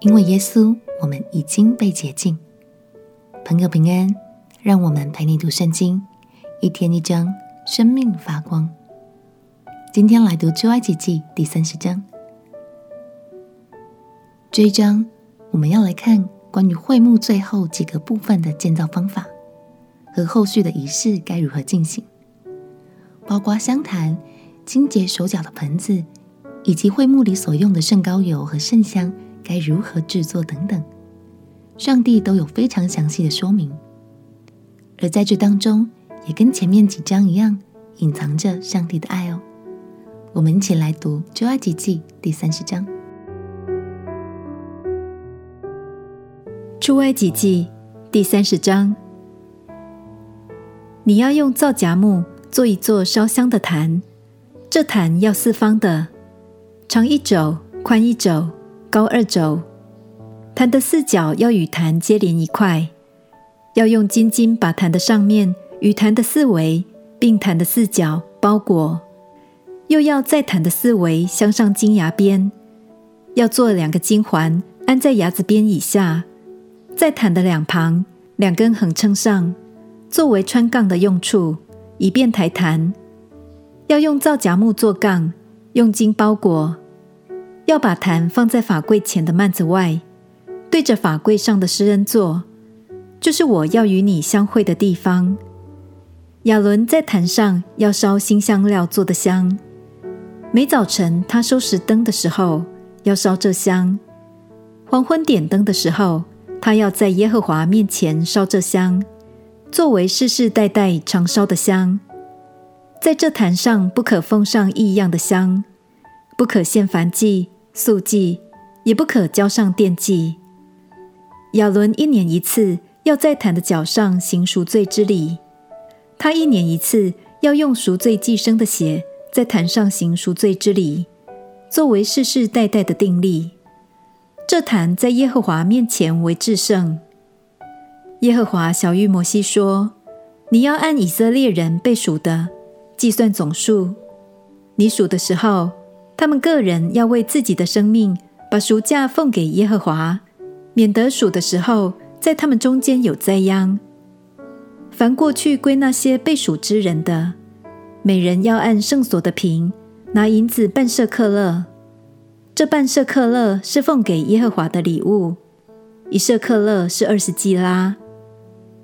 因为耶稣，我们已经被洁净。朋友平安，让我们陪你读圣经，一天一章，生命发光。今天来读《出埃及记》第三十章。这一章我们要来看关于会幕最后几个部分的建造方法和后续的仪式该如何进行，包括香坛、清洁手脚的盆子，以及会幕里所用的圣膏油和圣香。该如何制作等等，上帝都有非常详细的说明。而在这当中，也跟前面几章一样，隐藏着上帝的爱哦。我们一起来读《出埃及记》第三十章。《出埃及记》第三十章，你要用皂荚木做一座烧香的坛，这坛要四方的，长一肘，宽一肘。高二肘，弹的四角要与弹接连一块，要用金筋把弹的上面与弹的四围，并弹的四角包裹，又要在弹的四围镶上金牙边，要做两个金环，安在牙子边以下，在弹的两旁两根横撑上，作为穿杠的用处，以便抬弹。要用皂荚木做杠，用金包裹。要把坛放在法柜前的幔子外，对着法柜上的施恩座，就是我要与你相会的地方。亚伦在坛上要烧新香料做的香，每早晨他收拾灯的时候要烧这香；黄昏点灯的时候，他要在耶和华面前烧这香，作为世世代代常烧的香。在这坛上不可奉上异样的香，不可献燔祭。素祭也不可交上奠祭。亚伦一年一次要在坛的脚上行赎罪之礼，他一年一次要用赎罪祭牲的血在坛上行赎罪之礼，作为世世代代的定例。这坛在耶和华面前为至圣。耶和华晓諭摩西说：“你要按以色列人被数的计算总数，你数的时候。”他们个人要为自己的生命把赎价奉给耶和华，免得数的时候在他们中间有灾殃。凡过去归那些被数之人的，每人要按圣所的平拿银子半舍客勒，这半舍客勒是奉给耶和华的礼物，一舍客勒是二十基拉。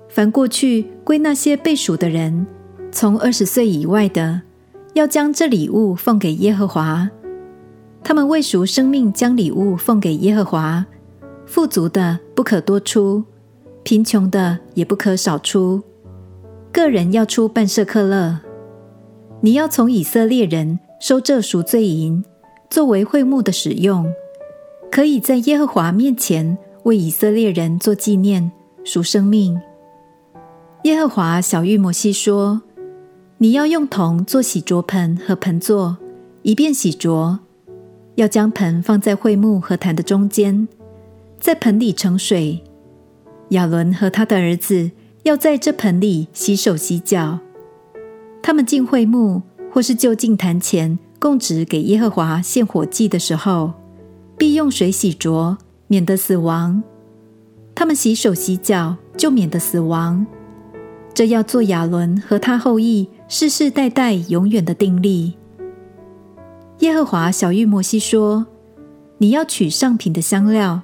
凡过去归那些被数的人，从二十岁以外的，要将这礼物奉给耶和华。他们为赎生命，将礼物奉给耶和华。富足的不可多出，贫穷的也不可少出。个人要出半舍客勒。你要从以色列人收这赎罪银，作为会幕的使用，可以在耶和华面前为以色列人做纪念，赎生命。耶和华晓諭摩西说：“你要用铜做洗濯盆和盆座，以便洗濯。”要将盆放在会幕和坛的中间，在盆里盛水。亚伦和他的儿子要在这盆里洗手洗脚。他们进会幕或是就近坛前供职给耶和华献火祭的时候，必用水洗濯，免得死亡。他们洗手洗脚，就免得死亡。这要做亚伦和他后裔世世代代永远的定例。耶和华晓諭摩西说：“你要取上品的香料，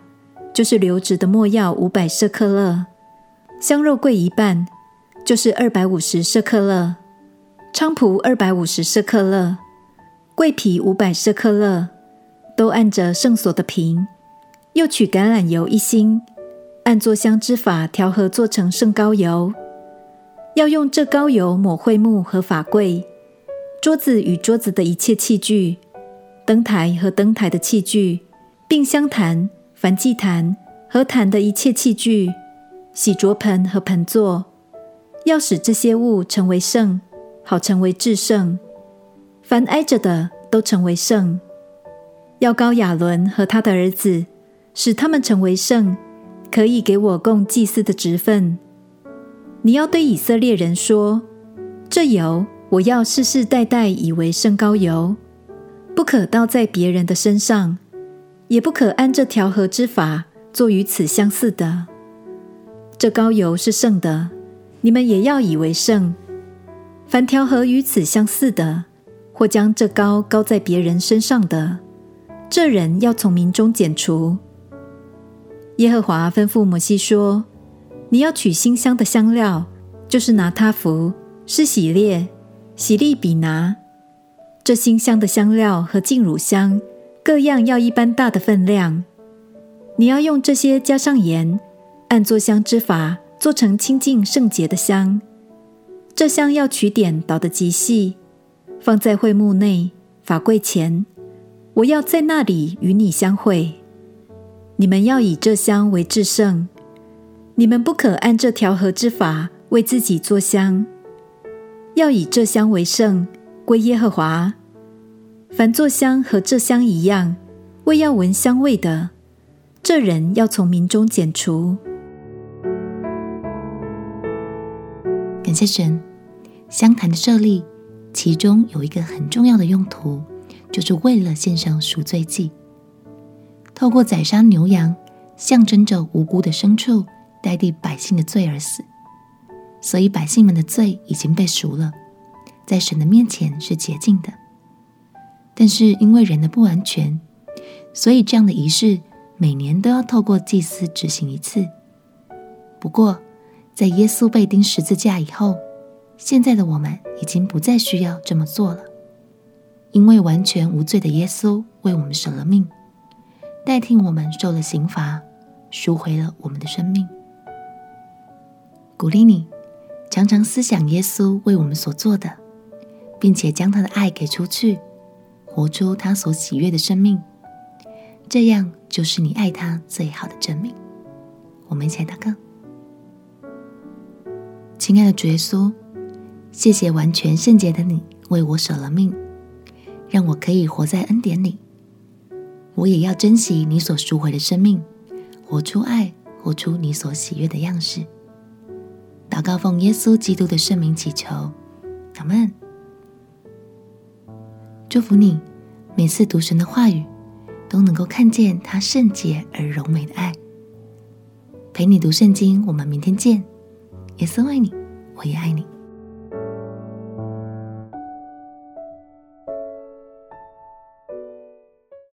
就是流质的没药五百舍克勒，香肉桂一半，就是二百五十舍克勒，菖蒲二百五十舍克勒，桂皮五百舍克勒，都按着圣所的瓶。又取橄榄油一星，按做香之法调和，做成圣膏油。要用这膏油抹会幕和法柜。”桌子与桌子的一切器具，灯台和灯台的器具，并香坛、燔祭坛和坛的一切器具，洗濯盆和盆座，要使这些物成为圣，好成为至圣。凡挨着的都成为圣。要高亚伦和他的儿子，使他们成为圣，可以给我供祭司的职分。你要对以色列人说：这油。我要世世代代以为圣膏油，不可倒在别人的身上，也不可按这调和之法做与此相似的。这膏油是圣的，你们也要以为圣。凡调和与此相似的，或将这膏膏在别人身上的，这人要从民中剪除。耶和华吩咐摩西说：“你要取馨香的香料，就是拿他弗、施喜列、洗利比拿。这馨香的香料和净乳香各样要一般大的分量。你要用这些加上盐，按做香之法做成清净圣洁的香。这香要取点捣得极细，放在会幕内法柜前。我要在那里与你相会。”你们要以这香为至圣，你们不可按这调和之法为自己做香，要以这香为圣，归耶和华。凡做香和这香一样，为要闻香味的，这人要从民中剪除。感谢神，香坛的设立，其中有一个很重要的用途，就是为了献上赎罪祭。透过宰杀牛羊，象征着无辜的牲畜代替百姓的罪而死，所以百姓们的罪已经被赎了，在神的面前是洁净的。但是因为人的不完全，所以这样的仪式每年都要透过祭司执行一次。不过，在耶稣被钉十字架以后，现在的我们已经不再需要这么做了，因为完全无罪的耶稣为我们舍了命。代替我们受了刑罚，赎回了我们的生命。鼓励你常常思想耶稣为我们所做的，并且将他的爱给出去，活出他所喜悦的生命。这样就是你爱他最好的证明。我们一起来祷告：亲爱的主耶稣，谢谢完全圣洁的你为我舍了命，让我可以活在恩典里。我也要珍惜你所赎回的生命，活出爱，活出你所喜悦的样式。祷告奉耶稣基督的圣名祈求，阿门。祝福你，每次读神的话语，都能够看见他圣洁而柔美的爱。陪你读圣经，我们明天见。耶稣爱你，我也爱你。